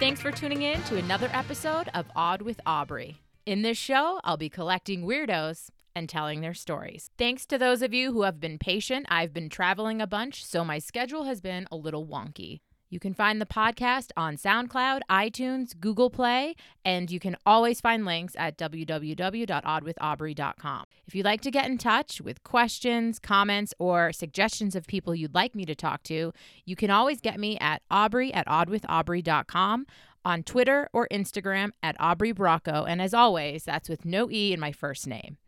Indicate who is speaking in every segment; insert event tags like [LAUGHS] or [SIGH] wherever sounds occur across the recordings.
Speaker 1: Thanks for tuning in to another episode of Odd with Aubrey. In this show, I'll be collecting weirdos and telling their stories. Thanks to those of you who have been patient, I've been traveling a bunch, so my schedule has been a little wonky. You can find the podcast on SoundCloud, iTunes, Google Play, and you can always find links at www.oddwithaubrey.com. If you'd like to get in touch with questions, comments, or suggestions of people you'd like me to talk to, you can always get me at aubrey at oddwithaubrey.com, on Twitter or Instagram at Aubrey Bracco, and as always, that's with no E in my first name.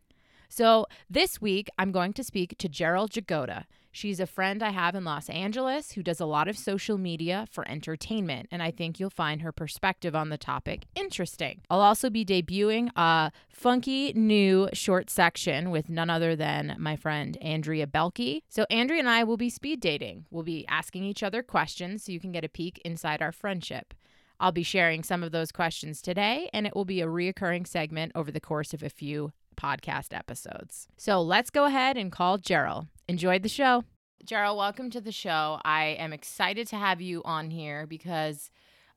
Speaker 1: So this week, I'm going to speak to Jeryl Jagoda. She's a friend I have in Los Angeles who does a lot of social media for entertainment, and I think you'll find her perspective on the topic interesting. I'll also be debuting a funky new short section with none other than my friend Andrea Belke. So, Andrea and I will be speed dating. We'll be asking each other questions so you can get a peek inside our friendship. I'll be sharing some of those questions today, and it will be a reoccurring segment over the course of a few podcast episodes. So let's go ahead and call Jeryl. Enjoyed the show. Jeryl, welcome to the show. I am excited to have you on here because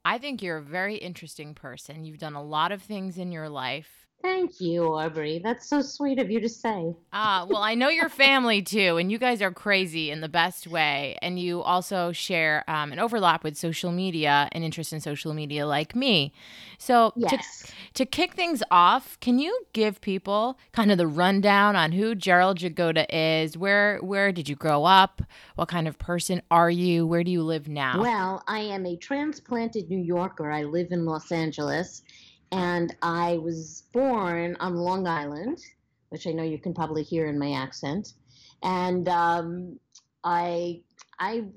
Speaker 1: I think you're a very interesting person. You've done a lot of things in your life.
Speaker 2: Thank you, Aubrey. That's so sweet of you to say.
Speaker 1: Ah, uh, well, I know your family too, and you guys are crazy in the best way. And you also share um, an overlap with social media, an interest in social media like me. So,
Speaker 2: yes.
Speaker 1: to, to kick things off, can you give people kind of the rundown on who Jeryl Jagoda is? Where where did you grow up? What kind of person are you? Where do you live now?
Speaker 2: Well, I am a transplanted New Yorker. I live in Los Angeles and I was born on Long Island, which I know you can probably hear in my accent. And um, I I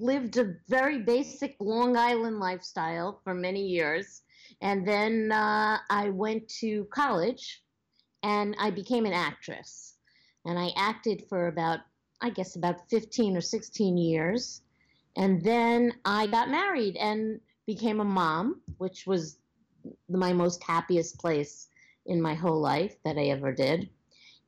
Speaker 2: lived a very basic Long Island lifestyle for many years, and then uh, I went to college, and I became an actress, and I acted for about I guess about 15 or 16 years, and then I got married and became a mom, which was my most happiest place in my whole life that I ever did.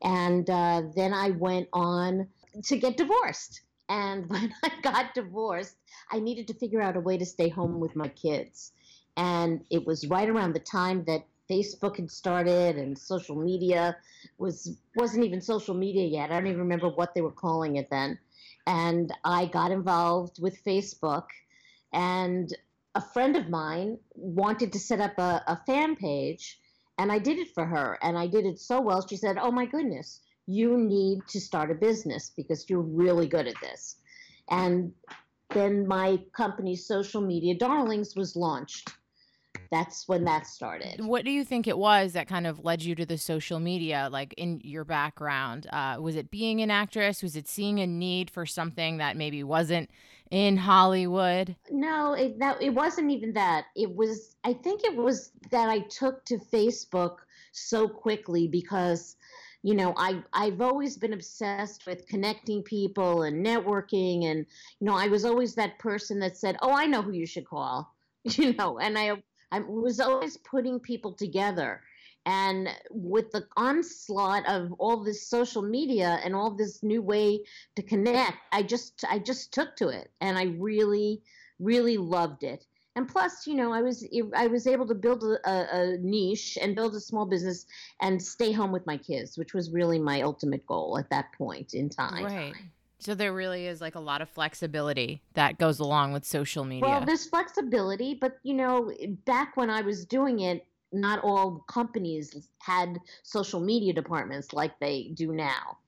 Speaker 2: And uh, then I went on to get divorced. And [LAUGHS] when I got divorced, I needed to figure out a way to stay home with my kids. And it was right around the time that Facebook had started and social media was wasn't even social media yet. I don't even remember what they were calling it then. And I got involved with Facebook and a friend of mine wanted to set up a, a fan page and I did it for her and I did it so well. She said, Oh my goodness, you need to start a business because you're really good at this. And then my company, Social Media Darlings, was launched that's when that started.
Speaker 1: What do you think it was that kind of led you to the social media, like in your background? Uh, was it being an actress? Was it seeing a need for something that maybe wasn't in Hollywood?
Speaker 2: No, it, that, it wasn't even that. It was, I think it was that I took to Facebook so quickly because you know i i've always been obsessed with connecting people and networking and you know i was always that person that said oh i know who you should call [LAUGHS] you know and i I was always putting people together. And with the onslaught of all this social media and all this new way to connect, I just I just took to it, and I really really loved it. And plus, you know, I was I was able to build a, a niche and build a small business and stay home with my kids, which was really my ultimate goal at that point in time.
Speaker 1: Right. So there really is like a lot of flexibility that goes along with social media.
Speaker 2: Well, there's flexibility, but you know, back when I was doing it, not all companies had social media departments like they do now.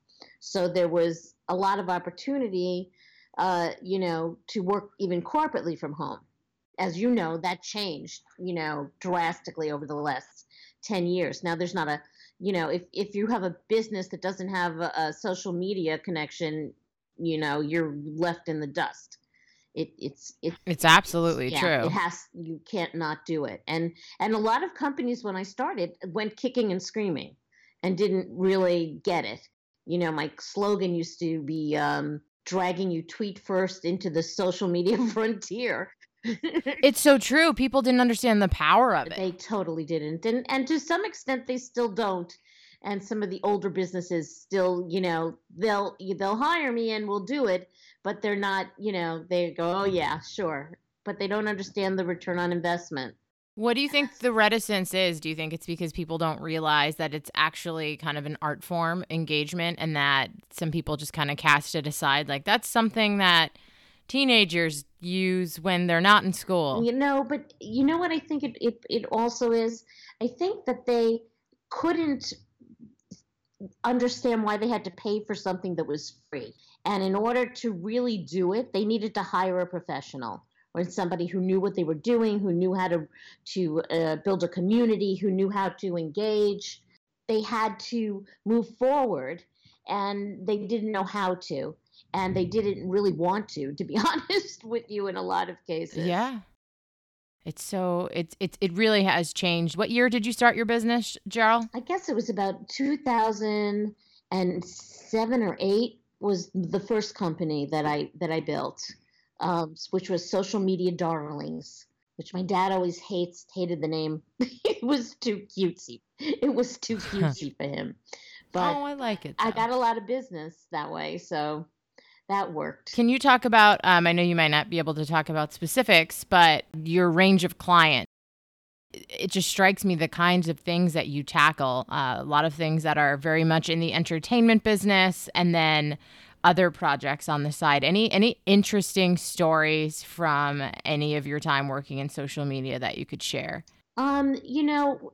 Speaker 2: So there was a lot of opportunity, uh, you know, to work even corporately from home. As you know, that changed, you know, drastically over the last 10 years. Now there's not a you know, if, if you have a business that doesn't have a, a social media connection, you know you're left in the dust it, it's it,
Speaker 1: it's absolutely
Speaker 2: yeah,
Speaker 1: true.
Speaker 2: it has you can't not do it. And and a lot of companies when i started went kicking and screaming and didn't really get it. You know my slogan used to be um, dragging you tweet first into the social media [LAUGHS] frontier.
Speaker 1: It's so true. People didn't understand the power of it.
Speaker 2: They totally didn't. And and to some extent they still don't. And some of the older businesses still you know they'll they'll hire me and we'll do it but they're not you know they go oh yeah sure but they don't understand the return on investment.
Speaker 1: What do you think the reticence is? Do you think it's because people don't realize that it's actually kind of an art form engagement and that some people just kind of cast it aside? Like that's something that teenagers use when they're not in school.
Speaker 2: You know, but you know what I think it, it, it also is? I think that they couldn't understand why they had to pay for something that was free. And in order to really do it, they needed to hire a professional or somebody who knew what they were doing, who knew how to to uh, build a community, who knew how to engage. They had to move forward, and they didn't know how to, and they didn't really want to. To be [LAUGHS] honest with you, in a lot of cases.
Speaker 1: Yeah. It's so it's it it really has changed. What year did you start your business, Jeryl?
Speaker 2: I guess it was about 2007 or 8 was the first company that I that I built um, which was Social Media Darlings, which my dad always hates, hated the name. [LAUGHS] it was too cutesy. It was too [LAUGHS] cutesy for him.
Speaker 1: But oh, I like it. Though.
Speaker 2: I got a lot of business that way, so that worked.
Speaker 1: Can you talk about? Um, I know you might not be able to talk about specifics, but your range of clients. It just strikes me the kinds of things that you tackle. Uh, a lot of things that are very much in the entertainment business, and then other projects on the side. Any any interesting stories from any of your time working in social media that you could share?
Speaker 2: Um, you know,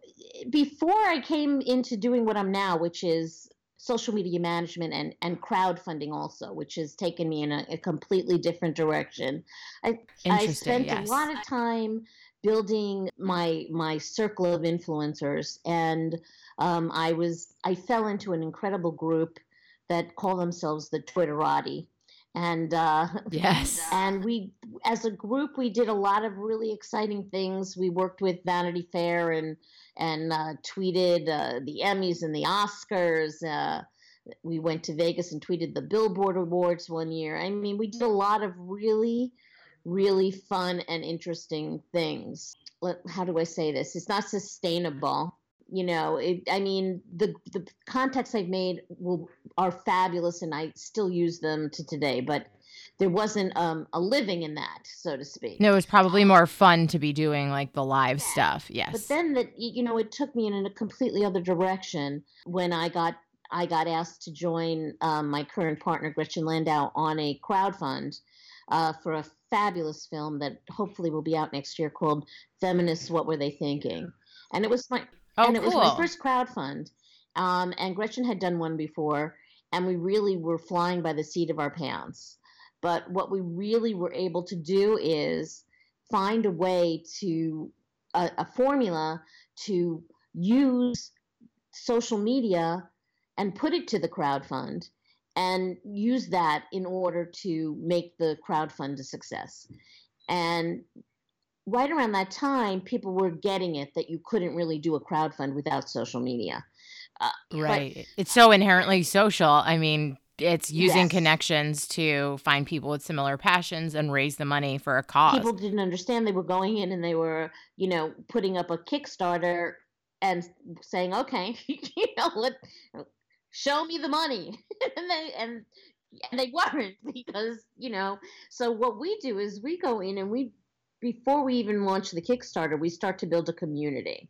Speaker 2: before I came into doing what I'm now, which is social media management and, and crowdfunding also, which has taken me in a, a completely different direction. I, I spent yes. a lot of time building my my circle of influencers and um, I was I fell into an incredible group that call themselves the Twitterati. And uh,
Speaker 1: yes, [LAUGHS]
Speaker 2: and we, as a group, we did a lot of really exciting things. We worked with Vanity Fair and and uh, tweeted uh, the Emmys and the Oscars. Uh, we went to Vegas and tweeted the Billboard Awards one year. I mean, we did a lot of really, really fun and interesting things. How do I say this? It's not sustainable you know it, i mean the the contacts i've made will are fabulous and i still use them to today but there wasn't um, a living in that so to speak
Speaker 1: no it was probably more fun to be doing like the live yeah. stuff yes
Speaker 2: but then that you know it took me in a completely other direction when i got i got asked to join um, my current partner gretchen landau on a crowd fund uh, for a fabulous film that hopefully will be out next year called feminists what were they thinking and it was my
Speaker 1: Oh,
Speaker 2: and
Speaker 1: it
Speaker 2: was my first crowd fund. Um, and Gretchen had done one before, and we really were flying by the seat of our pants. But what we really were able to do is find a way to a, a formula to use social media and put it to the crowd fund and use that in order to make the crowd fund a success. And right around that time, people were getting it that you couldn't really do a crowd fund without social media.
Speaker 1: Uh, right. But, it's so inherently social. I mean, it's using yes. connections to find people with similar passions and raise the money for a cause.
Speaker 2: People didn't understand they were going in and they were, you know, putting up a Kickstarter and saying, "Okay, [LAUGHS] you know, let show me the money," [LAUGHS] and they and and they weren't [LAUGHS] because you know. So what we do is we go in and we before we even launch the Kickstarter, we start to build a community.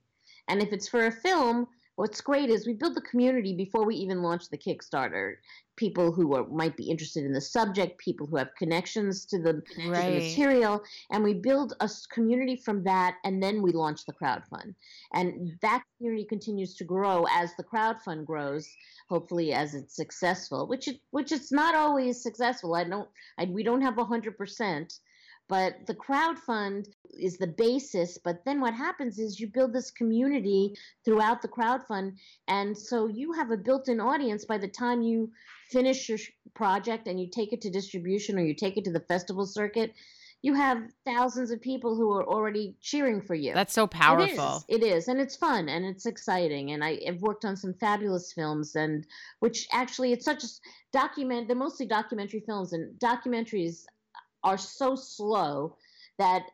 Speaker 2: And if it's for a film, what's great is we build the community before we even launch the Kickstarter. People who are, might be interested in the subject, people who have connections to the, right. to the material, and we build a community from that, and then we launch the crowdfund. And that community continues to grow as the crowdfund grows. Hopefully, as it's successful, which it which it's not always successful. I don't, I, we don't have a hundred percent but the crowd fund is the basis. But then what happens is you build this community throughout the crowd fund. And so you have a built in audience by the time you finish your project and you take it to distribution or you take it to the festival circuit. You have thousands of people who are already cheering for you.
Speaker 1: That's so powerful.
Speaker 2: It is, it is and it's fun and it's exciting. And I have worked on some fabulous films, and which actually it's such a document. They're mostly documentary films, and documentaries are so slow that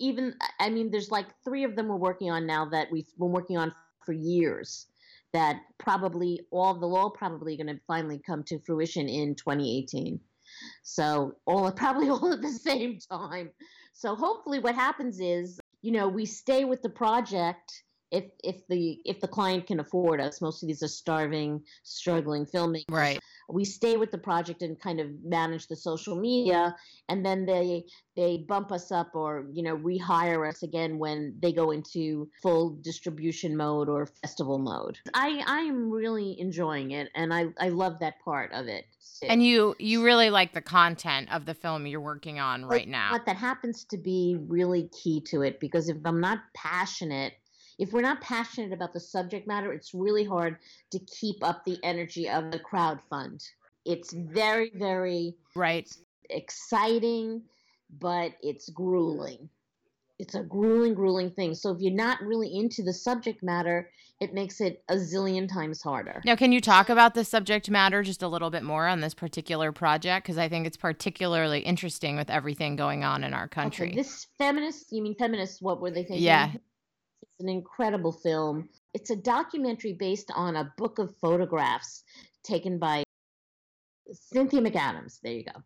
Speaker 2: even I mean, there's like three of them we're working on now that we've been working on for years. That probably all the law probably going to finally come to fruition in 2018. So all [LAUGHS] probably all at the same time. So hopefully what happens is, you know, we stay with the project if if the if the client can afford us. Most of these are starving, struggling filmmakers.
Speaker 1: Right.
Speaker 2: We stay with the project and kind of manage the social media, and then they they bump us up or you know rehire us again when they go into full distribution mode or festival mode. I I am really enjoying it, and I I love that part of it.
Speaker 1: And you you really like the content of the film you're working on right now.
Speaker 2: But that happens to be really key to it because if I'm not passionate if we're not passionate about the subject matter, it's really hard to keep up the energy of the crowd fund. It's very, very
Speaker 1: right
Speaker 2: exciting, but it's grueling. It's a grueling, grueling thing. So if you're not really into the subject matter, it makes it a zillion times harder.
Speaker 1: Now, can you talk about the subject matter just a little bit more on this particular project? Because I think it's particularly interesting with everything going on in our country.
Speaker 2: Okay, this feminist, you mean feminists, what were they thinking?
Speaker 1: Yeah.
Speaker 2: It's an incredible film. It's a documentary based on a book of photographs taken by Cynthia McAdams. There you go.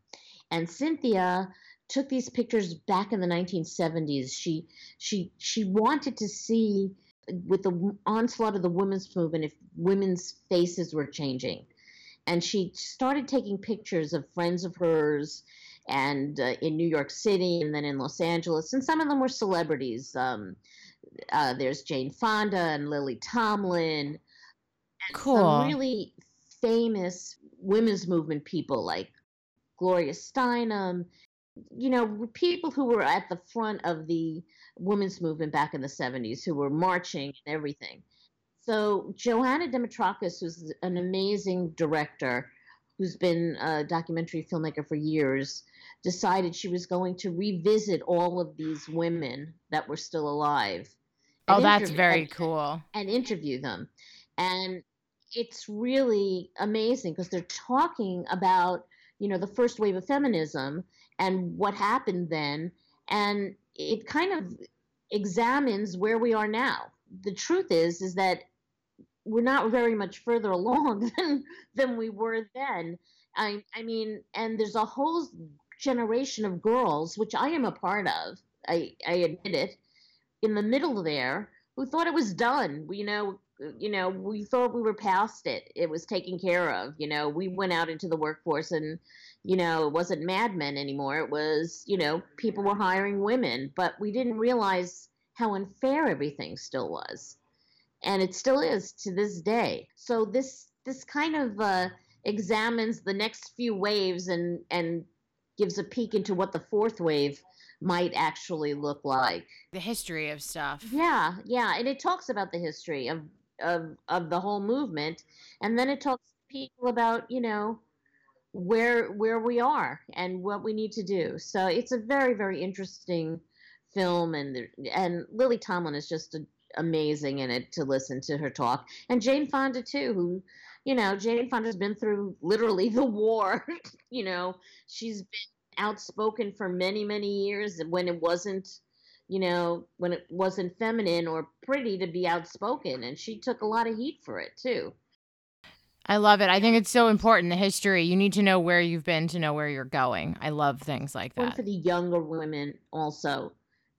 Speaker 2: And Cynthia took these pictures back in the 1970s. She she she wanted to see with the onslaught of the women's movement if women's faces were changing. And she started taking pictures of friends of hers and uh, in New York City and then in Los Angeles. And some of them were celebrities. Um, uh, there's Jane Fonda and Lily Tomlin. And
Speaker 1: cool.
Speaker 2: Some really famous women's movement people like Gloria Steinem. You know, people who were at the front of the women's movement back in the 70s who were marching and everything. So Johanna Demetrakas, who's an amazing director, who's been a documentary filmmaker for years, decided she was going to revisit all of these women that were still alive.
Speaker 1: Oh, that's very and, cool.
Speaker 2: And interview them. And it's really amazing because they're talking about, you know, the first wave of feminism and what happened then. And it kind of examines where we are now. The truth is, is that we're not very much further [LAUGHS] along than than we were then. I I mean, and there's a whole generation of girls, which I am a part of. I I admit it. In the middle there, who thought it was done. We, you know, you know, we thought we were past it. It was taken care of. You know, we went out into the workforce and, you know, it wasn't Mad Men anymore. It was, you know, people were hiring women, but we didn't realize how unfair everything still was and it still is to this day. So this this kind of uh, examines the next few waves and and gives a peek into what the fourth wave might actually look like.
Speaker 1: The history of stuff.
Speaker 2: Yeah, yeah, and it talks about the history of of of the whole movement, and then it talks to people about you know where where we are and what we need to do. So it's a very very interesting film, and and Lily Tomlin is just a amazing in it to listen to her talk. And Jane Fonda too, who, you know, Jane Fonda's been through literally [LAUGHS] the war. you know, she's been outspoken for many, many years when it wasn't, you know, when it wasn't feminine or pretty to be outspoken. And she took a lot of heat for it too.
Speaker 1: I love it. I think it's so important the history. You need to know where you've been to know where you're going. I love things like that.
Speaker 2: for the younger women also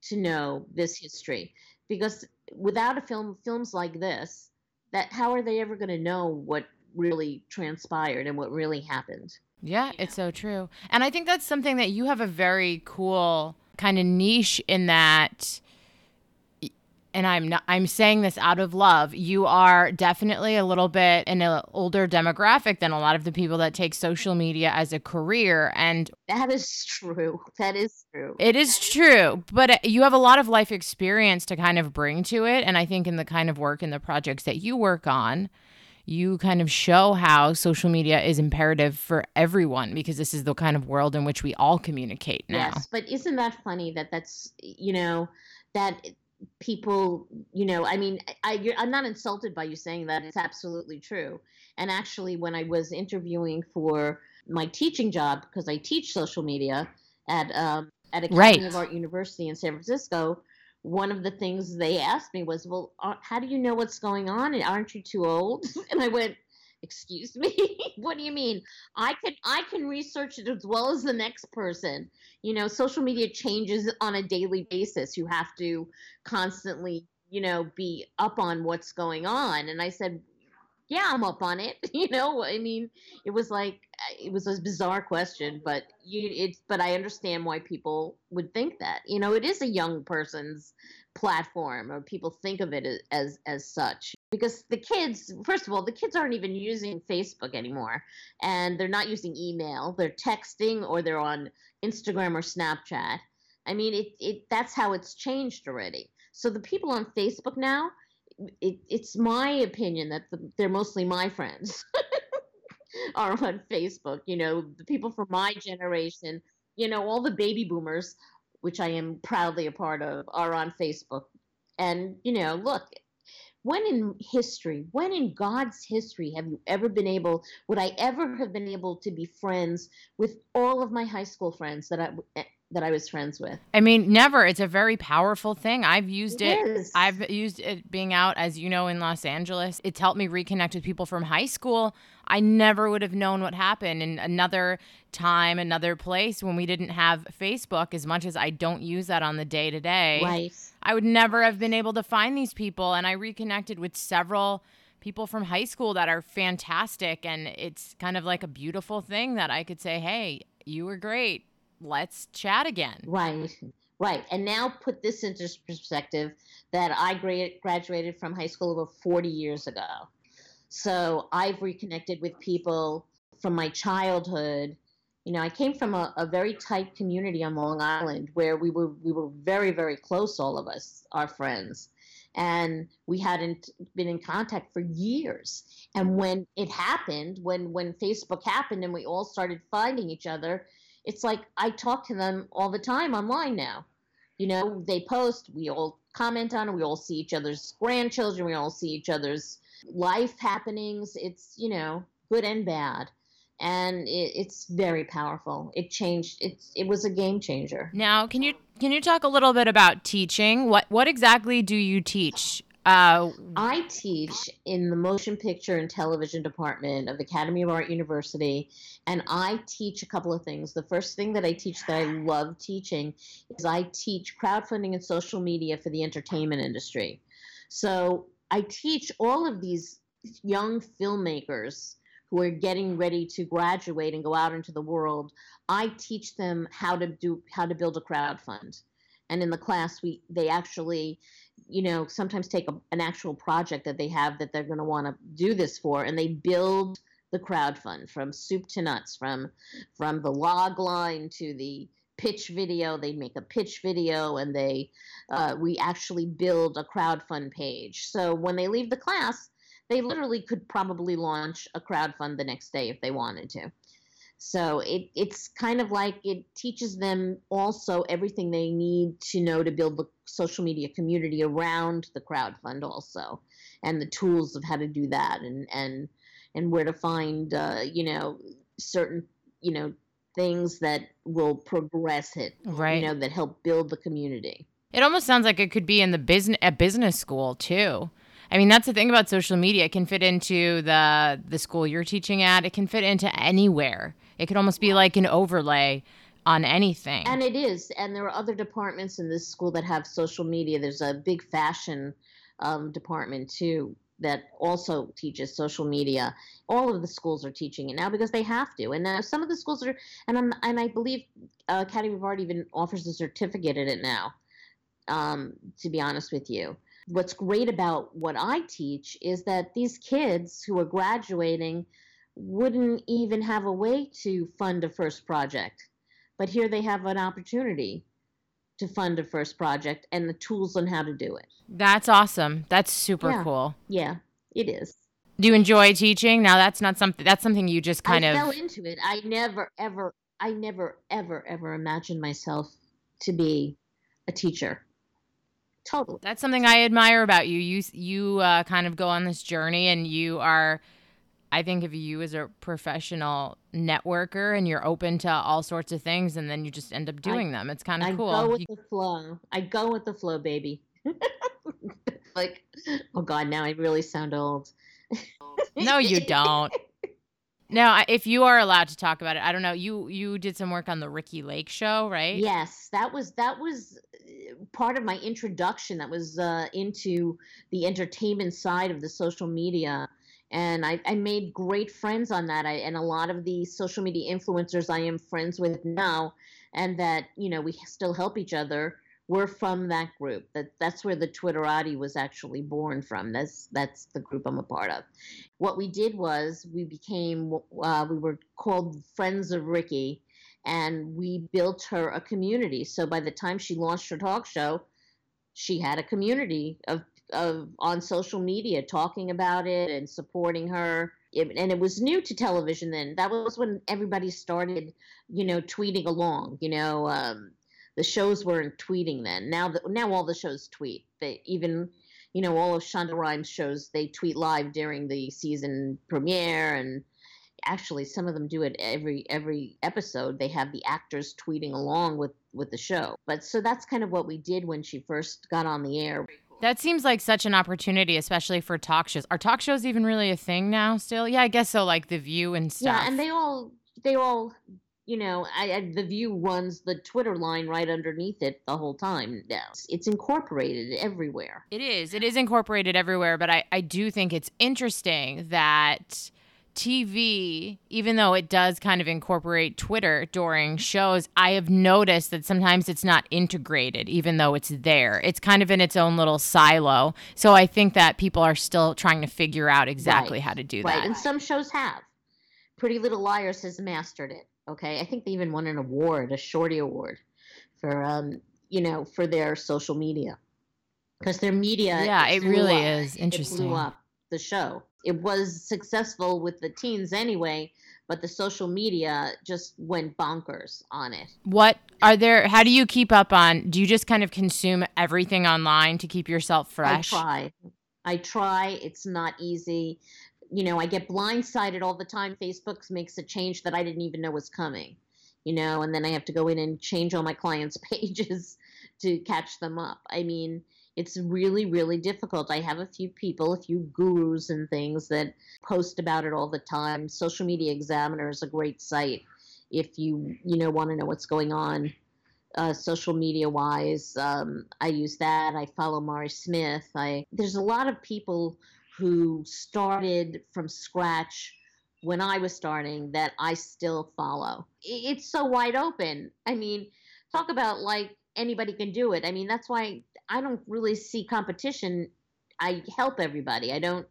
Speaker 2: to know this history because without a film films like this that how are they ever going to know what really transpired and what really happened
Speaker 1: yeah it's so true and i think that's something that you have a very cool kind of niche in that and I'm not, I'm saying this out of love. You are definitely a little bit in an older demographic than a lot of the people that take social media as a career and
Speaker 2: that is true. That is true.
Speaker 1: It is true, but uh, you have a lot of life experience to kind of bring to it and I think in the kind of work and the projects that you work on, you kind of show how social media is imperative for everyone because this is the kind of world in which we all communicate now. Yes,
Speaker 2: but isn't that funny that that's you know that people you know i mean I, i'm not insulted by you saying that it's absolutely true and actually when i was interviewing for my teaching job because i teach social media at um, at academy right. of art university in san francisco one of the things they asked me was well uh, how do you know what's going on and aren't you too old [LAUGHS] and i went Excuse me. [LAUGHS] what do you mean? I can I can research it as well as the next person. You know, social media changes on a daily basis. You have to constantly, you know, be up on what's going on. And I said, yeah, I'm up on it. [LAUGHS] You know, I mean, it was like it was a bizarre question, but you it's but I understand why people would think that. You know, it is a young person's platform or people think of it as, as such because the kids first of all the kids aren't even using facebook anymore and they're not using email they're texting or they're on instagram or snapchat i mean it, it that's how it's changed already so the people on facebook now it, it's my opinion that the, they're mostly my friends [LAUGHS] are on facebook you know the people from my generation you know all the baby boomers which I am proudly a part of, are on Facebook. And, you know, look, when in history, when in God's history have you ever been able, would I ever have been able to be friends with all of my high school friends that I that I was friends with.
Speaker 1: I mean, never. It's a very powerful thing. I've used
Speaker 2: It.
Speaker 1: I've used it being out, as you know, in Los Angeles. It's helped me reconnect with people from high school. I never would have known what happened in another time, another place when we didn't have Facebook. As much as I don't use that on the day to day, I would never have been able to find these people. And I reconnected with several people from high school that are fantastic. And it's kind of like a beautiful thing that I could say, hey, you were great. Let's chat again.
Speaker 2: Right. Right. And now put this into perspective that I gra- graduated from high school over 40 years ago. So I've reconnected with people from my childhood. You know, I came from a, a very tight community on Long Island where we were we were very, very close, all of us, our friends. And we hadn't been in contact for years. And when it happened, when when Facebook happened and we all started finding each other, it's like I talk to them all the time online now. You know, they post, we all comment on it, we all see each other's grandchildren, we all see each other's life happenings. It's, you know, good and bad. And it, it's very powerful. It changed. It's it was a game changer.
Speaker 1: Now, can you can you talk a little bit about teaching? What what exactly do you teach? Uh,
Speaker 2: I teach in the motion picture and television department of Academy of Art University, and I teach a couple of things. The first thing that I teach that I love teaching is I teach crowdfunding and social media for the entertainment industry. So I teach all of these young filmmakers who are getting ready to graduate and go out into the world. I teach them how to do how to build a crowd fund. And in the class, we they actually you know, sometimes take a, an actual project that they have that they're going to want to do this for, and they build the crowd fund from soup to nuts, from from the log line to the pitch video. They make a pitch video, and they uh, we actually build a crowd fund page. So when they leave the class, they literally could probably launch a crowd fund the next day if they wanted to. So it, it's kind of like it teaches them also everything they need to know to build the social media community around the crowd fund also, and the tools of how to do that, and and and where to find uh, you know certain you know things that will progress it,
Speaker 1: Right.
Speaker 2: You know that help build the community.
Speaker 1: it almost sounds like it could be in the business at business school too. I mean, that's the thing about social media. It can fit into the the school you're teaching at. It can fit into anywhere. It could almost be like an overlay on anything.
Speaker 2: And it is. And there are other departments in this school that have social media. There's a big fashion um, department too that also teaches social media. All of the schools are teaching it now because they have to. And now some of the schools are, and I'm, and I believe uh, Academy of Art even offers a certificate in it now. Um, to be honest with you, what's great about what I teach is that these kids who are graduating wouldn't even have a way to fund a first project but here they have an opportunity to fund a first project and the tools on how to do it.
Speaker 1: that's awesome. That's super
Speaker 2: Yeah.
Speaker 1: cool.
Speaker 2: Yeah, it is.
Speaker 1: Do you enjoy teaching? Now that's not something that's something you just kind
Speaker 2: I
Speaker 1: of
Speaker 2: fell into it. I never, ever, I never, ever, ever imagined myself to be a teacher. Totally.
Speaker 1: That's something I admire about you. You you uh, kind of go on this journey, and you are. I think of you as a professional networker, and you're open to all sorts of things, and then you just end up doing them. It's kind of cool.
Speaker 2: I go with
Speaker 1: You-
Speaker 2: the flow. I go with the flow, baby. [LAUGHS] like, oh God, now I really sound old.
Speaker 1: no, you don't. [LAUGHS] Now, if you are allowed to talk about it, I don't know. You you did some work on the Ricki Lake show, right?
Speaker 2: Yes, that was that was uh, part of my introduction. That was uh, into the entertainment side of the social media, and I, I made great friends on that. I, and a lot of the social media influencers I am friends with now, and that you know we still help each other we're from that group. That that's where the Twitterati was actually born from. That's that's the group I'm a part of. What we did was we became uh, we were called Friends of Ricki, and we built her a community. So by the time she launched her talk show, she had a community of of on social media talking about it and supporting her. It, and it was new to television then. That was when everybody started, you know, tweeting along. You know, um, the shows weren't tweeting then. Now that now all the shows tweet. They even you know all of Shonda Rhimes shows they tweet live during the season premiere and actually some of them do it every every episode they have the actors tweeting along with with the show but so that's kind of what we did when she first got on the air
Speaker 1: that seems like such an opportunity especially for talk shows are talk shows even really a thing now still yeah i guess so like the view and stuff
Speaker 2: yeah and they all they all you know, I, I, the View runs the Twitter line right underneath it the whole time now. It's, it's, incorporated everywhere.
Speaker 1: It is. It is incorporated everywhere, but I, I do think it's interesting that TV, even though it does kind of incorporate Twitter during shows, I have noticed that sometimes it's not integrated, even though it's there. It's kind of in its own little silo. So I think that people are still trying to figure out exactly
Speaker 2: right.
Speaker 1: how to do that.
Speaker 2: right.
Speaker 1: that.
Speaker 2: And some shows have. Pretty Little Liars has mastered it. Okay, I think they even won an award, a Shorty Award, for um, you know, for their social media, because their media.
Speaker 1: Yeah, it, it really
Speaker 2: up.
Speaker 1: is interesting.
Speaker 2: It blew up the show. It was successful with the teens anyway, but the social media just went bonkers on it.
Speaker 1: What are there? How do you keep up on? Do you just kind of consume everything online to keep yourself fresh?
Speaker 2: I try. I try. It's not easy you know, I get blindsided all the time. Facebook makes a change that I didn't even know was coming, you know, and then I have to go in and change all my clients' [LAUGHS] pages to catch them up. I mean, it's really, really difficult. I have a few people, a few gurus and things that post about it all the time. Social Media Examiner is a great site if you, you know, want to know what's going on. Uh, social media wise, um, I use that. I follow Mari Smith. I there's a lot of people who started from scratch when I was starting that I still follow. It's so wide open. I mean, talk about like anybody can do it. I mean, that's why I don't really see competition. I help everybody. I don't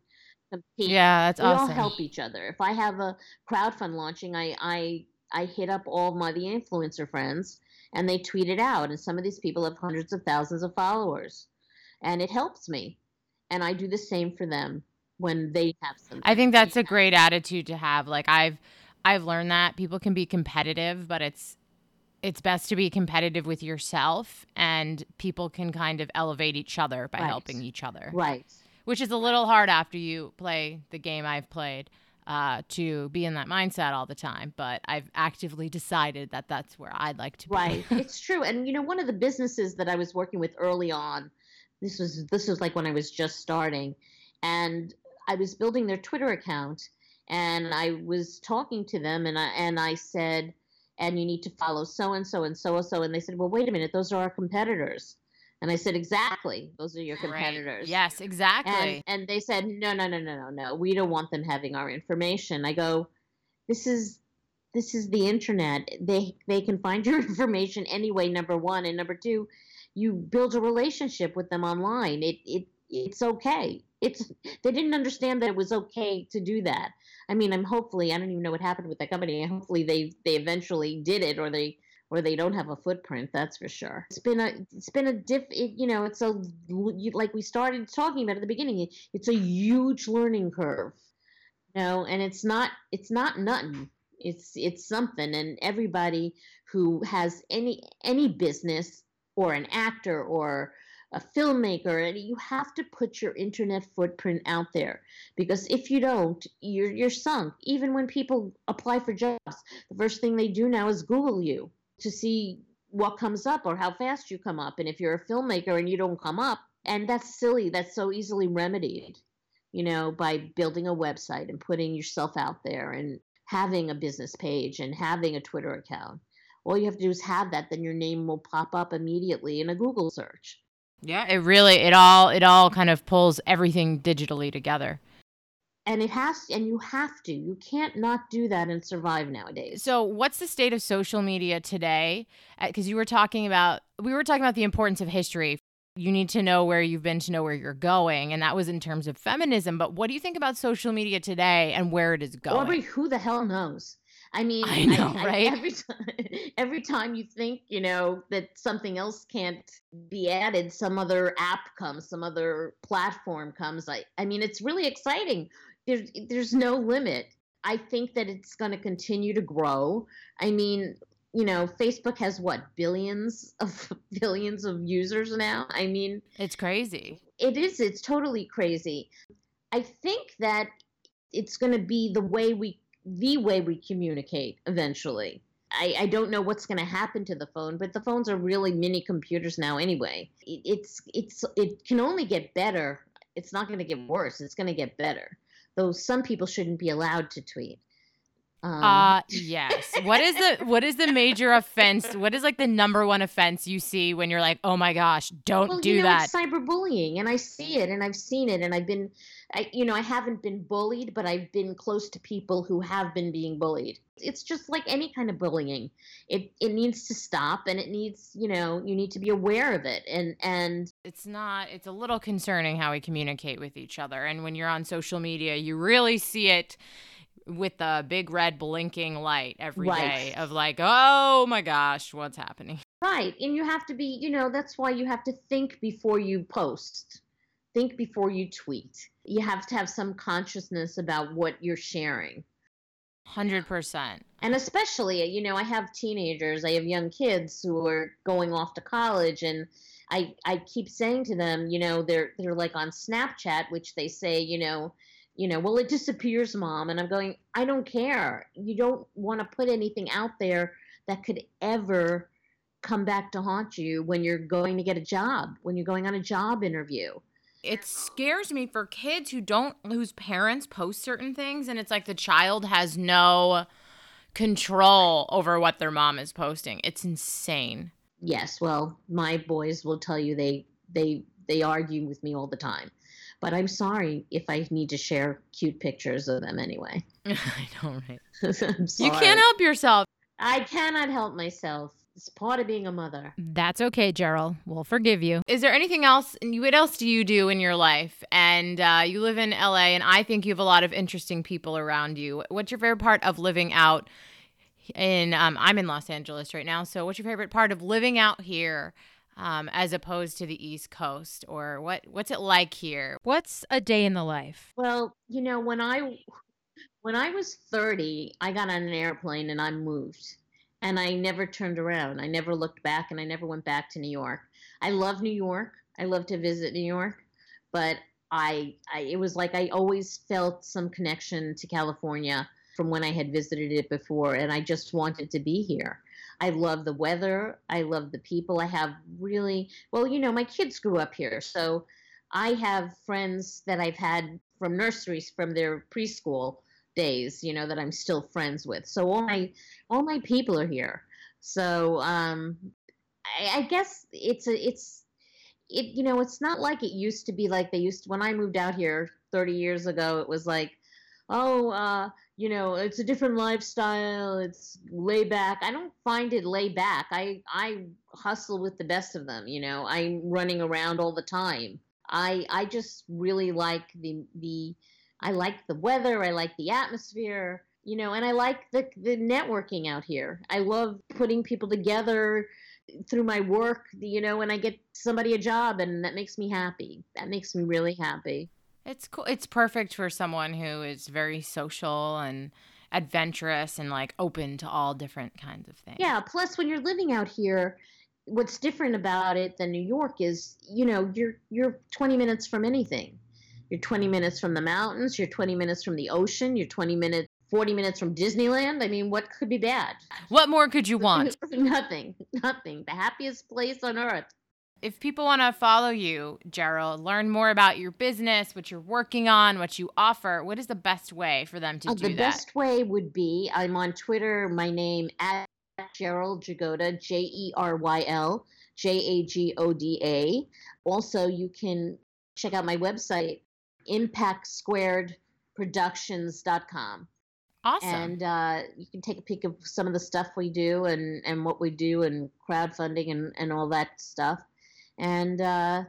Speaker 2: compete.
Speaker 1: Yeah, that's awesome.
Speaker 2: we
Speaker 1: awesome.
Speaker 2: all help each other. If I have a crowdfund launching, I I I hit up all my the influencer friends and they tweet it out. And some of these people have hundreds of thousands of followers, and it helps me and I do the same for them when they have some.
Speaker 1: I think that's a great attitude to have. Like I've I've learned that people can be competitive, but it's it's best to be competitive with yourself and people can kind of elevate each other by
Speaker 2: right.
Speaker 1: helping each other.
Speaker 2: Right.
Speaker 1: Which is a little hard after you play the game I've played. Uh, to be in that mindset all the time, but I've actively decided that that's where I'd like to be.
Speaker 2: Right, [LAUGHS] it's true. And you know, one of the businesses that I was working with early on this was this was like when I was just starting, and I was building their Twitter account, and I was talking to them, and I and I said, and you need to follow so and so and so and so, and they said, well, wait a minute, those are our competitors. And I said, exactly, those are your competitors.
Speaker 1: Right. Yes, exactly.
Speaker 2: And, and they said, no, no, no, no, no, no, we don't want them having our information. I go, this is this is the internet. They they can find your [LAUGHS] information anyway. Number one, and number two, you build a relationship with them online. It it it's okay. It's they didn't understand that it was okay to do that. I mean, I'm hopefully I don't even know what happened with that company. [LAUGHS] Hopefully they they eventually did it or they or they don't have a footprint. That's for sure. It's been a it's been a diff. It, you know, it's a like we started talking about at the beginning. It's a huge learning curve. You know, and it's not it's not nothing. It's it's something, and everybody who has any any business or an actor or a filmmaker and you have to put your internet footprint out there because if you don't you're you're sunk even when people apply for jobs the first thing they do now is google you to see what comes up or how fast you come up and if you're a filmmaker and you don't come up and that's silly that's so easily remedied you know, by building a website and putting yourself out there and having a business page and having a Twitter account. All you have to do is have that, then your name will pop up immediately in a Google search.
Speaker 1: Yeah, it really it all it all kind of pulls everything digitally together.
Speaker 2: And it has and you have to. You can't not do that and survive nowadays.
Speaker 1: So, what's the state of social media today? Uh, because you were talking about we were talking about the importance of history you need to know where you've been to know where you're going. And that was in terms of feminism. But what do you think about social media today and where it is going?
Speaker 2: Aubrey, who the hell knows? I mean,
Speaker 1: I know,
Speaker 2: I,
Speaker 1: right?
Speaker 2: I, every, time, [LAUGHS] every time you think, you know, that something else can't be added, some other app comes, some other platform comes. I, I mean, it's really exciting. There's, there's no limit. I think that it's going to continue to grow. I mean, you know, Facebook has what billions of [LAUGHS] billions of users now. I mean,
Speaker 1: it's crazy.
Speaker 2: It is. It's totally crazy. I think that it's going to be the way we the way we communicate eventually. I, I don't know what's going to happen to the phone, but the phones are really mini computers now anyway. It, it's it's it can only get better. It's not going to get worse. It's going to get better. Though some people shouldn't be allowed to tweet.
Speaker 1: Um, uh yes. What is the what is the major offense? What is like the number one offense you see when you're like, "Oh my gosh, don't
Speaker 2: well,
Speaker 1: do
Speaker 2: you know,
Speaker 1: that."
Speaker 2: It's cyberbullying and I see it and I've seen it and I've been I you know, I haven't been bullied, but I've been close to people who have been being bullied. It's just like any kind of bullying. It it needs to stop and it needs, you know, you need to be aware of it and and
Speaker 1: it's not it's a little concerning how we communicate with each other and when you're on social media, you really see it with the big red blinking light every
Speaker 2: right.
Speaker 1: day of like, oh my gosh, what's happening?
Speaker 2: Right. And you have to be, you know, that's why you have to think before you post, think before you tweet. You have to have some consciousness about what you're sharing.
Speaker 1: 100%.
Speaker 2: And especially, you know, I have teenagers, I have young kids who are going off to college and I I keep saying to them, you know, they're they're like on Snapchat, which they say, you know, you know, well, it disappears, mom. And I'm going, I don't care. You don't want to put anything out there that could ever come back to haunt you when you're going to get a job, when you're going on a job interview.
Speaker 1: It scares me for kids who don't, whose parents post certain things, and it's like the child has no control over what their mom is posting. It's insane.
Speaker 2: Yes, well, my boys will tell you they they they argue with me all the time. But I'm sorry if I need to share cute pictures of them anyway. [LAUGHS]
Speaker 1: I know, right? [LAUGHS] you can't help yourself.
Speaker 2: I cannot help myself. It's part of being a mother.
Speaker 1: That's okay, Jeryl. We'll forgive you. Is there anything else? What else do you do in your life? And uh, you live in LA, and I think you have a lot of interesting people around you. What's your favorite part of living out in? Um, I'm in Los Angeles right now. So, what's your favorite part of living out here? Um, as opposed to the East Coast, or what? What's it like here? What's a day in the life?
Speaker 2: Well, you know, when I when I was thirty, I got on an airplane and I moved, and I never turned around. I never looked back, and I never went back to New York. I love New York. I love to visit New York, but I, I it was like I always felt some connection to California from when I had visited it before, and I just wanted to be here. I love the weather. I love the people. I have really, well, you know, my kids grew up here. So I have friends that I've had from nurseries, from their preschool days, you know, that I'm still friends with. So all my, all my people are here. So um, I, I guess it's a, it's, it, you know, it's not like it used to be like they used to, when I moved out here 30 years ago, it was like, oh, uh, you know, it's a different lifestyle. It's lay back. I don't find it lay back. I I hustle with the best of them. You know, I'm running around all the time. I I just really like the the I like the weather. I like the atmosphere. You know, and I like the the networking out here. I love putting people together through my work. You know, when I get somebody a job, and that makes me happy. That makes me really happy.
Speaker 1: It's cool. It's perfect for someone who is very social and adventurous and like open to all different kinds of things.
Speaker 2: Yeah. Plus, when you're living out here, what's different about it than New York is, you know, you're you're 20 minutes from anything. You're 20 minutes from the mountains. You're 20 minutes from the ocean. You're 20 minutes, 40 minutes from Disneyland. I mean, what could be bad?
Speaker 1: What more could you [LAUGHS] want?
Speaker 2: nothing. Nothing. The happiest place on earth.
Speaker 1: If people want to follow you, Jeryl, learn more about your business, what you're working on, what you offer, what is the best way for them to
Speaker 2: Uh,
Speaker 1: do
Speaker 2: the
Speaker 1: that?
Speaker 2: The best way would be I'm on Twitter. My name at Jeryl Jagoda, J E R Y L J A G O D A. Also, you can check out my website, impactsquaredproductions.com.
Speaker 1: Awesome.
Speaker 2: And uh, you can take a peek of some of the stuff we do and, and what we do and crowdfunding and, and all that stuff. And, uh,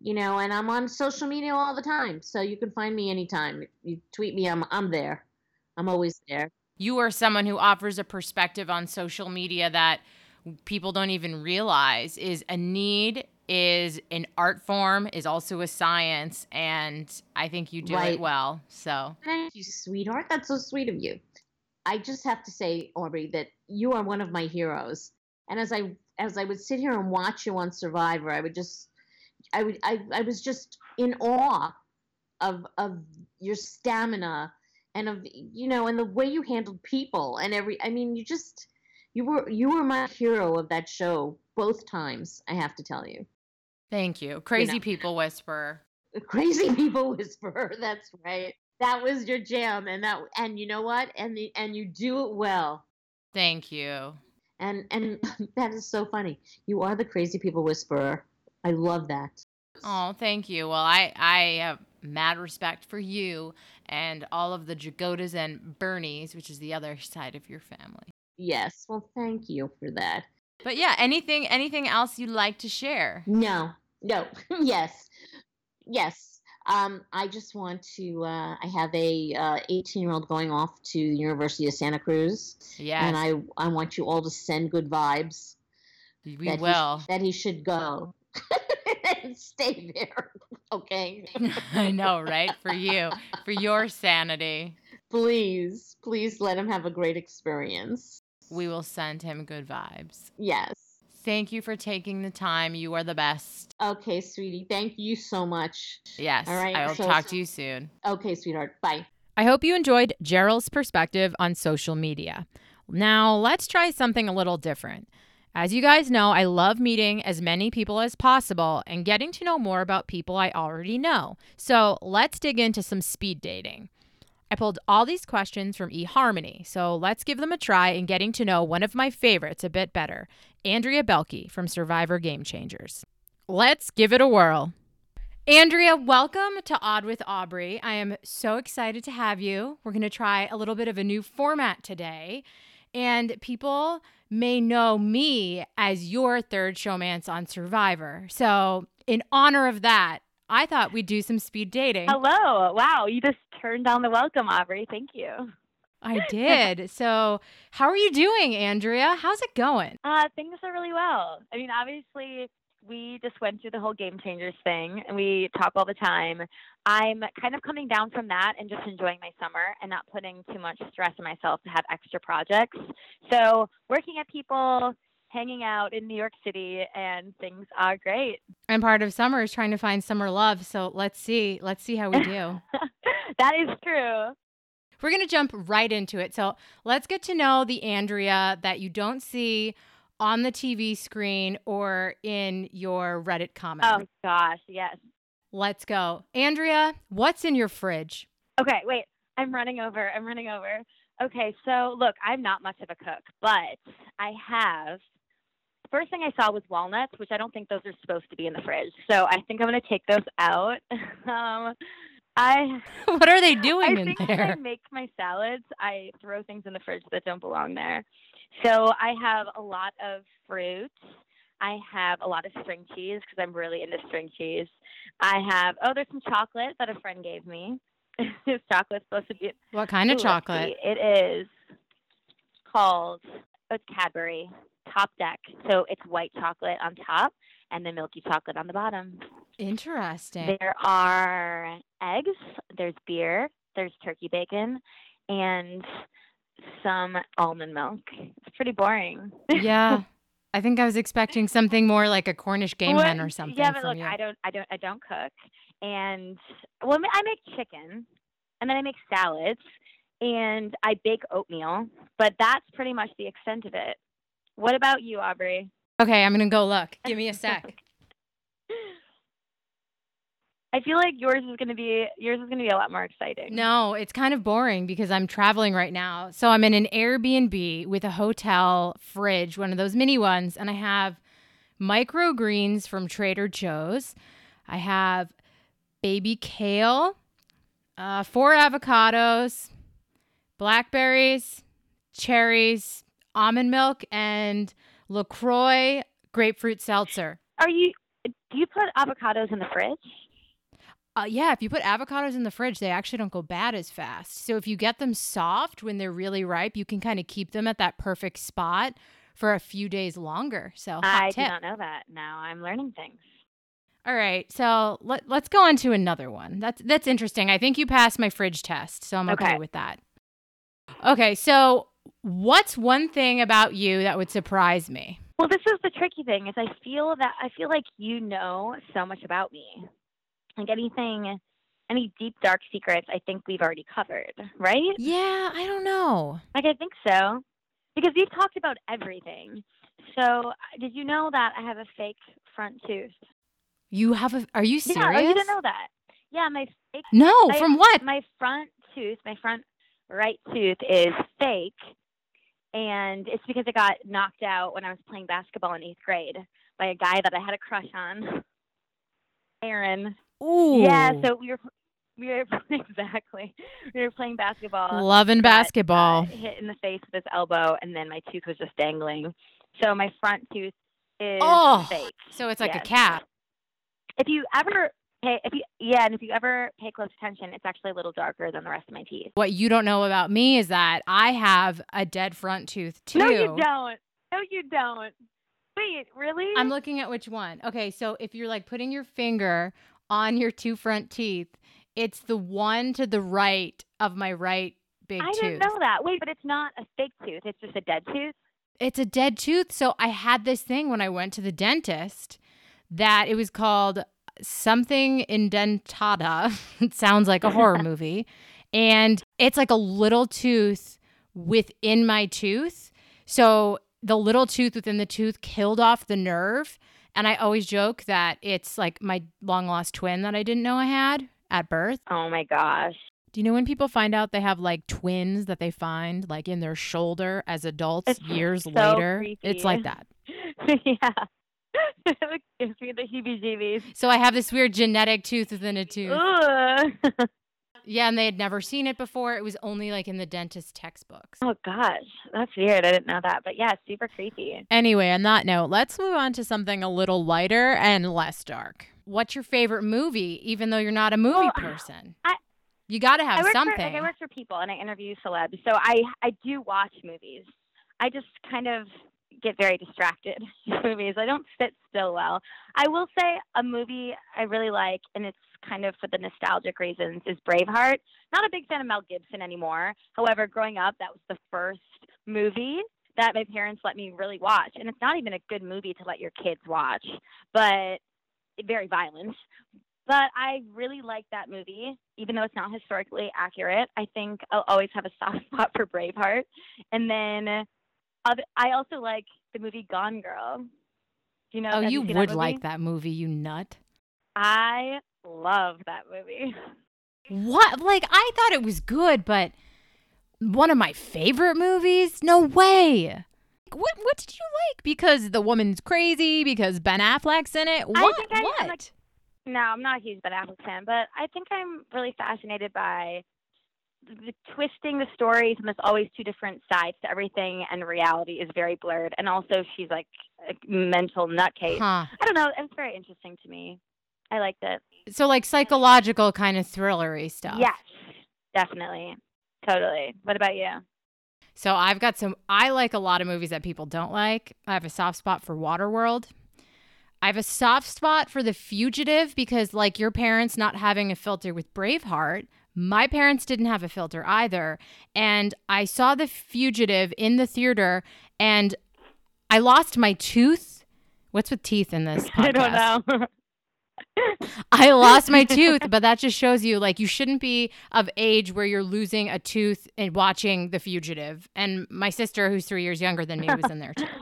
Speaker 2: you know, and I'm on social media all the time. So you can find me anytime. You tweet me, I'm, I'm there. I'm always there.
Speaker 1: you are someone who offers a perspective on social media that people don't even realize is a need is an art form is also a science and i think you do
Speaker 2: Right.
Speaker 1: it well so
Speaker 2: Thank you, sweetheart. That's so sweet of you. I just have to say, Aubrey, that you are one of my heroes. And as I as I would sit here and watch you on Survivor, I would just I would I, I was just in awe of of your stamina and of you know and the way you handled people and every I mean you just you were you were my hero of that show both times, I have to tell you.
Speaker 1: thank you. Crazy
Speaker 2: know.
Speaker 1: people whisperer
Speaker 2: crazy people [LAUGHS] whisperer that's right. That was your jam and that and you know what? And the and you do it well.
Speaker 1: Thank you
Speaker 2: and and [LAUGHS] that is so funny. You are the crazy people whisperer. I love that.
Speaker 1: Oh thank you. Well i i have mad respect for you and all of the jagodas and bernies which is the other side of your family.
Speaker 2: Yes. Well thank you for that.
Speaker 1: But yeah anything anything else you'd like to share?
Speaker 2: No. No. [LAUGHS] Yes. Yes um i just want to uh i have a uh 18 year old going off to the university of santa cruz
Speaker 1: yes
Speaker 2: and i i want you all to send good vibes
Speaker 1: we
Speaker 2: that he-
Speaker 1: will
Speaker 2: that he should go [LAUGHS] and stay there. [LAUGHS] Okay. [LAUGHS]
Speaker 1: I know, right? For you, for your sanity,
Speaker 2: please, please let him have a great experience.
Speaker 1: we will send him good vibes.
Speaker 2: Yes.
Speaker 1: Thank you for taking the time. You are the best.
Speaker 2: Okay, sweetie. Thank you so much.
Speaker 1: Yes.
Speaker 2: All right,
Speaker 1: I will
Speaker 2: so-
Speaker 1: talk to you soon.
Speaker 2: Okay, sweetheart. Bye.
Speaker 1: I hope you enjoyed Jeryl's perspective on social media. Now, let's try something a little different. As you guys know, I love meeting as many people as possible and getting to know more about people I already know. So let's dig into some speed dating. I pulled all these questions from eHarmony, so let's give them a try in getting to know one of my favorites a bit better Andrea Boehlke from Survivor Game Changers. Let's give it a whirl. Andrea, welcome to Odd with Aubrey. I am so excited to have you. We're going to try a little bit of a new format today. And people may know me as your third showmance on Survivor. So, in honor of that, I thought we'd do some speed dating.
Speaker 3: Hello. Wow, you just turned down the welcome, Aubrey. Thank you.
Speaker 1: I did. So, how are you doing, Andrea? How's it going?
Speaker 3: Uh, things are really well. I mean, obviously, we just went through the whole game changers thing and we talk all the time. I'm kind of coming down from that and just enjoying my summer and not putting too much stress on myself to have extra projects. So, working at people, hanging out in New York City, and things are great.
Speaker 1: And part of summer is trying to find summer love. So, let's see. Let's see how we do. [LAUGHS]
Speaker 3: that is true.
Speaker 1: We're going to jump right into it. So let's get to know the Andrea that you don't see on the TV screen or in your Reddit comment.
Speaker 3: Oh, gosh. Yes.
Speaker 1: Let's go. Andrea, what's in your fridge?
Speaker 3: Okay, wait. I'm running over. I'm running over. Okay, so look, I'm not much of a cook, but I have. First thing I saw was walnuts, which I don't think those are supposed to be in the fridge. So I think I'm going to take those out. [LAUGHS] um, I [LAUGHS]
Speaker 1: what are they [LAUGHS]
Speaker 3: I
Speaker 1: doing in
Speaker 3: think when I make my salads, I throw things in the fridge that don't belong there. So I have a lot of fruit. I have a lot of string cheese because I'm really into string cheese. I have oh, there's some chocolate that a friend gave me. [LAUGHS] this chocolate's supposed to be
Speaker 1: What kind of
Speaker 3: Ooh,
Speaker 1: chocolate?
Speaker 3: It is called oh, it's Cadbury Top Deck. So it's white chocolate on top and then milky chocolate on the bottom.
Speaker 1: Interesting.
Speaker 3: There are eggs, there's beer, there's turkey bacon, and some almond milk. It's pretty boring.
Speaker 1: yeah. [LAUGHS] I think I was expecting something more like a Cornish game hen or something
Speaker 3: Yeah, but look,
Speaker 1: you.
Speaker 3: I don't, I don't, I don't cook, and well, I make chicken, and then I make salads, and I bake oatmeal. But that's pretty much the extent of it. What about you, Aubrey?
Speaker 1: okay, I'm going to go look. Give me a sec. [LAUGHS]
Speaker 3: I feel like yours is gonna be yours is gonna be a lot more exciting.
Speaker 1: No, it's kind of boring because I'm traveling right now. So I'm in an Airbnb with a hotel fridge, one of those mini ones, and I have microgreens from Trader Joe's. I have baby kale, uh, four avocados, blackberries, cherries, almond milk, and LaCroix grapefruit seltzer.
Speaker 3: Are you? Do you put avocados in the fridge?
Speaker 1: Uh, yeah, if you put avocados in the fridge, they actually don't go bad as fast. So if you get them soft when they're really ripe, you can kind of keep them at that perfect spot for a few days longer. So
Speaker 3: I
Speaker 1: tip.
Speaker 3: did not know that. Now I'm learning things.
Speaker 1: All right, so let, let's go on to another one. That's that's interesting. I think you passed my fridge test, so I'm okay,
Speaker 3: Okay.
Speaker 1: with that. Okay, so what's one thing about you that would surprise me?
Speaker 3: Well, this is the tricky thing is I feel that I feel like you know so much about me. Like anything, any deep dark secrets, I think we've already covered, right?
Speaker 1: Yeah, I don't know.
Speaker 3: Like I think so, because we've talked about everything. So, did you know that I have a fake front tooth?
Speaker 1: You have a? Are you
Speaker 3: Yeah,
Speaker 1: serious?
Speaker 3: oh, you didn't know that? Yeah, my fake
Speaker 1: No,
Speaker 3: I-
Speaker 1: from what?
Speaker 3: my front tooth, my front right tooth is fake, and it's because it got knocked out when I was playing basketball in eighth grade by a guy that I had a crush on, Aaron.
Speaker 1: Ooh,
Speaker 3: Yeah, so we were we were [LAUGHS] exactly we were playing basketball.
Speaker 1: loving basketball.
Speaker 3: hit in the face with his elbow, and then my tooth was just dangling. So my front tooth is
Speaker 1: Oh,
Speaker 3: fake.
Speaker 1: so it's like a
Speaker 3: yes.
Speaker 1: cap.
Speaker 3: If you ever pay, if you yeah, and if you ever pay close attention, it's actually a little darker than the rest of my teeth.
Speaker 1: What you don't know about me is that I have a dead front tooth too.
Speaker 3: No, you don't. No, you don't. Wait, really?
Speaker 1: I'm looking at which one. Okay, so if you're like putting your finger on your two front teeth, it's the one to the right of my right big
Speaker 3: I
Speaker 1: tooth.
Speaker 3: I didn't know that. Wait, but it's not a fake tooth. It's just a dead tooth.
Speaker 1: It's a dead tooth. So I had this thing when I went to the dentist that it was called something indentata. [LAUGHS] it sounds like a horror [LAUGHS] movie. And it's like a little tooth within my tooth. So the little tooth within the tooth killed off the nerve. And I always joke that it's like my long lost twin that I didn't know I had at birth.
Speaker 3: Oh my gosh.
Speaker 1: Do you know when people find out they have like twins that they find like in their shoulder as adults
Speaker 3: It's
Speaker 1: years
Speaker 3: so
Speaker 1: later?
Speaker 3: creepy.
Speaker 1: It's like that. [LAUGHS]
Speaker 3: yeah. [LAUGHS] it gives me the heebie-jeebies.
Speaker 1: So I have this weird genetic tooth within a tooth. [LAUGHS]
Speaker 3: Ugh.
Speaker 1: Yeah, and they had never seen it before. It was only like in the dentist textbooks.
Speaker 3: oh gosh, that's weird. I didn't know that, but yeah, super creepy.
Speaker 1: Anyway, on that note, let's move on to something a little lighter and less dark. What's your favorite movie, even though you're not a movie
Speaker 3: Well, [SIGHS]
Speaker 1: person?
Speaker 3: I-
Speaker 1: you got to
Speaker 3: I
Speaker 1: have
Speaker 3: work
Speaker 1: something.
Speaker 3: For, like, I work for people and I interview celebs, so I I do watch movies. I just kind of get very distracted [LAUGHS] movies. I don't sit still well. I will say a movie I really like, and it's kind of for the nostalgic reasons, is Braveheart. Not a big fan of Mel Gibson anymore. However, growing up, that was the first movie that my parents let me really watch, and it's not even a good movie to let your kids watch, but very violent. But I really like that movie, even though it's not historically accurate. I think I'll always have a soft [LAUGHS] spot for Braveheart. And then I also like the movie Gone Girl. Do you know?
Speaker 1: oh, you would
Speaker 3: that
Speaker 1: like that movie, you nut.
Speaker 3: I love that movie.
Speaker 1: What? Like, I thought it was good, but one of my favorite movies? No way. What What did you like? Because the woman's crazy? Because Ben Affleck's in it? What?
Speaker 3: think I- I'm
Speaker 1: what?
Speaker 3: like- No, I'm not a huge Ben Affleck fan, but I think I'm really fascinated by the twisting the stories and there's always two different sides to everything and reality is very blurred and also she's like a mental nutcase.
Speaker 1: huh.
Speaker 3: I don't know, it was very interesting to me. I liked it.
Speaker 1: So, like, psychological kind of thrillery stuff.
Speaker 3: Yes, definitely. Totally. What about you?
Speaker 1: So I've got some. I like a lot of movies that people don't like. I have a soft spot for Waterworld. I have a soft spot for The Fugitive because, like your parents not having a filter with Braveheart, my parents didn't have a filter either. And I saw The Fugitive in the theater, and I lost my tooth. What's with teeth in this? Podcast? [LAUGHS]
Speaker 3: I don't know. [LAUGHS]
Speaker 1: I lost my tooth, but that just shows you like you shouldn't be of age where you're losing a tooth and watching The Fugitive. And my sister, who's three years younger than me, was in there too. [LAUGHS]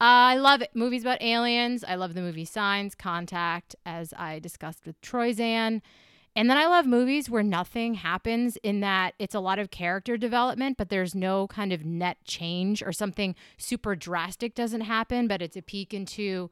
Speaker 1: Uh, I love it. movies about aliens. I love the movie Signs, Contact, as I discussed with Troyzan. And then I love movies where nothing happens in that it's a lot of character development, but there's no kind of net change or something super drastic doesn't happen, but it's a peek into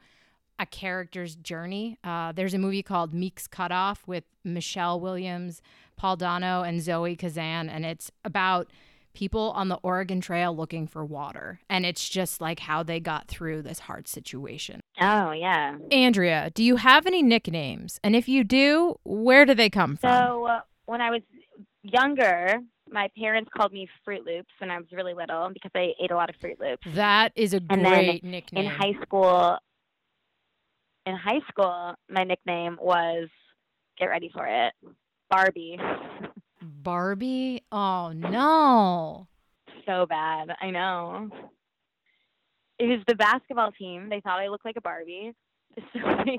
Speaker 1: a character's journey. Uh, there's a movie called Meek's Cutoff with Michelle Williams, Paul Dano, and Zoe Kazan, and it's about people on the Oregon Trail looking for water. And it's just like how they got through this hard situation.
Speaker 3: Oh, yeah.
Speaker 1: Andrea, do you have any nicknames? And if you do, where do they come from?
Speaker 3: So, uh, when I was younger, my parents called me Fruit Loops when I was really little because I ate a lot of Fruit Loops.
Speaker 1: That is a
Speaker 3: And
Speaker 1: great nickname.
Speaker 3: In high school, in high school, my nickname was get ready for it, Barbie. [LAUGHS]
Speaker 1: Barbie? Oh, no.
Speaker 3: so bad. I know. It was the basketball team. They thought I looked like a Barbie. [LAUGHS] So they,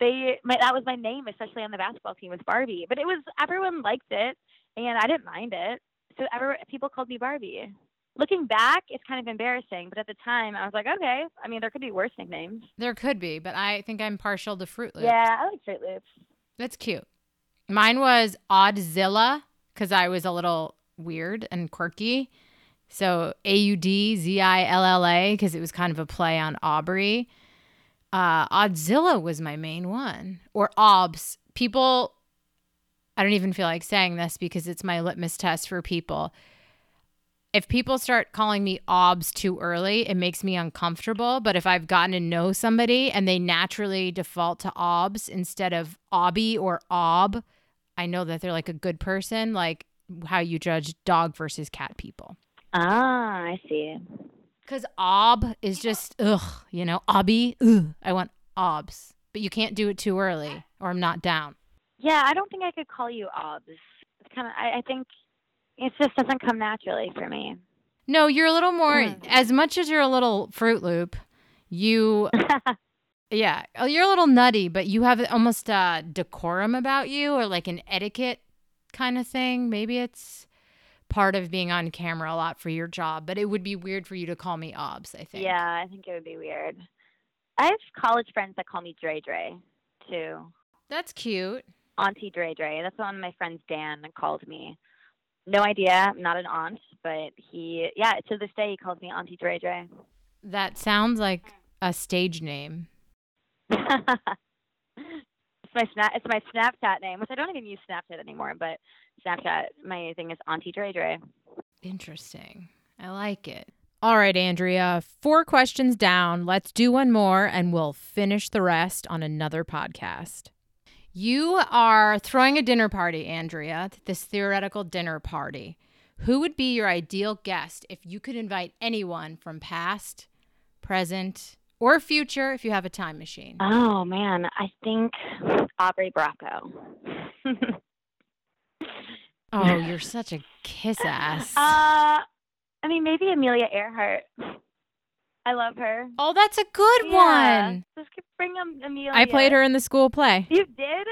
Speaker 3: they my that was my name, especially on the basketball team, was Barbie. But it was everyone liked it, and I didn't mind it. So every, people called me Barbie. Looking back, it's kind of embarrassing, but at the time, I was like, okay. I mean, there could be worse nicknames.
Speaker 1: There could be, but I think I'm partial to Fruit Loops.
Speaker 3: Yeah, I like Fruit Loops.
Speaker 1: That's cute. Mine was Audzilla because I was a little weird and quirky. So A U D Z I L L A because it was kind of a play on Aubrey. Uh, Audzilla was my main one, or Obs. People, I don't even feel like saying this because it's my litmus test for people. If people start calling me Obs too early, it makes me uncomfortable. But if I've gotten to know somebody and they naturally default to Obs instead of Obby or Ob, I know that they're like a good person, like how you judge dog versus cat people.
Speaker 3: Ah, I see.
Speaker 1: Because ob is just, ugh, you know, obby, ugh. I want obs. But you can't do it too early or I'm not down.
Speaker 3: Yeah, I don't think I could call you Obs. It's kind of. I, I think it just doesn't come naturally for me.
Speaker 1: No, you're a little more,
Speaker 3: Mm.
Speaker 1: as much as you're a little Fruit Loop, you, [LAUGHS] yeah, oh, you're a little nutty, but you have almost a decorum about you or like an etiquette kind of thing. Maybe it's part of being on camera a lot for your job, but it would be weird for you to call me obs, I think.
Speaker 3: Yeah, I think it would be weird. I have college friends that call me Dre Dre too.
Speaker 1: That's cute.
Speaker 3: Auntie Dre Dre. That's one of my friends Dan called me. No idea. I'm not an aunt, but he yeah, to this day he calls me Auntie Dre Dre.
Speaker 1: That sounds like a stage name.
Speaker 3: It's my snap it's my Snapchat name, which I don't even use Snapchat anymore, but Snapchat my thing is Auntie Dre Dre.
Speaker 1: Interesting. I like it. All right, Andrea, four questions down. Let's do one more and we'll finish the rest on another podcast. You are throwing a dinner party, Andrea, this theoretical dinner party. Who would be your ideal guest if you could invite anyone from past, present, or future if you have a time machine?
Speaker 3: Oh man, I think Aubrey Bracco. [LAUGHS]
Speaker 1: Oh, you're [LAUGHS] such a kiss ass.
Speaker 3: Uh, I mean, maybe Amelia Earhart. I love her.
Speaker 1: oh, that's a good
Speaker 3: Yeah.
Speaker 1: one.
Speaker 3: Just bring Am- Amelia.
Speaker 1: I played her in the school play.
Speaker 3: You did?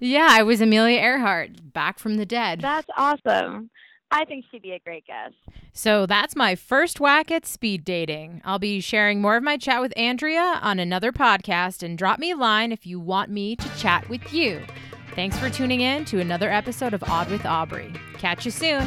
Speaker 1: Yeah, I was Amelia Earhart, back from the dead.
Speaker 3: That's awesome. I think she'd be a great guest.
Speaker 1: So that's my first whack at speed dating. I'll be sharing more of my chat with Andrea on another podcast and drop me a line if you want me to chat with you. Thanks for tuning in to another episode of Odd with Aubrey. Catch you soon.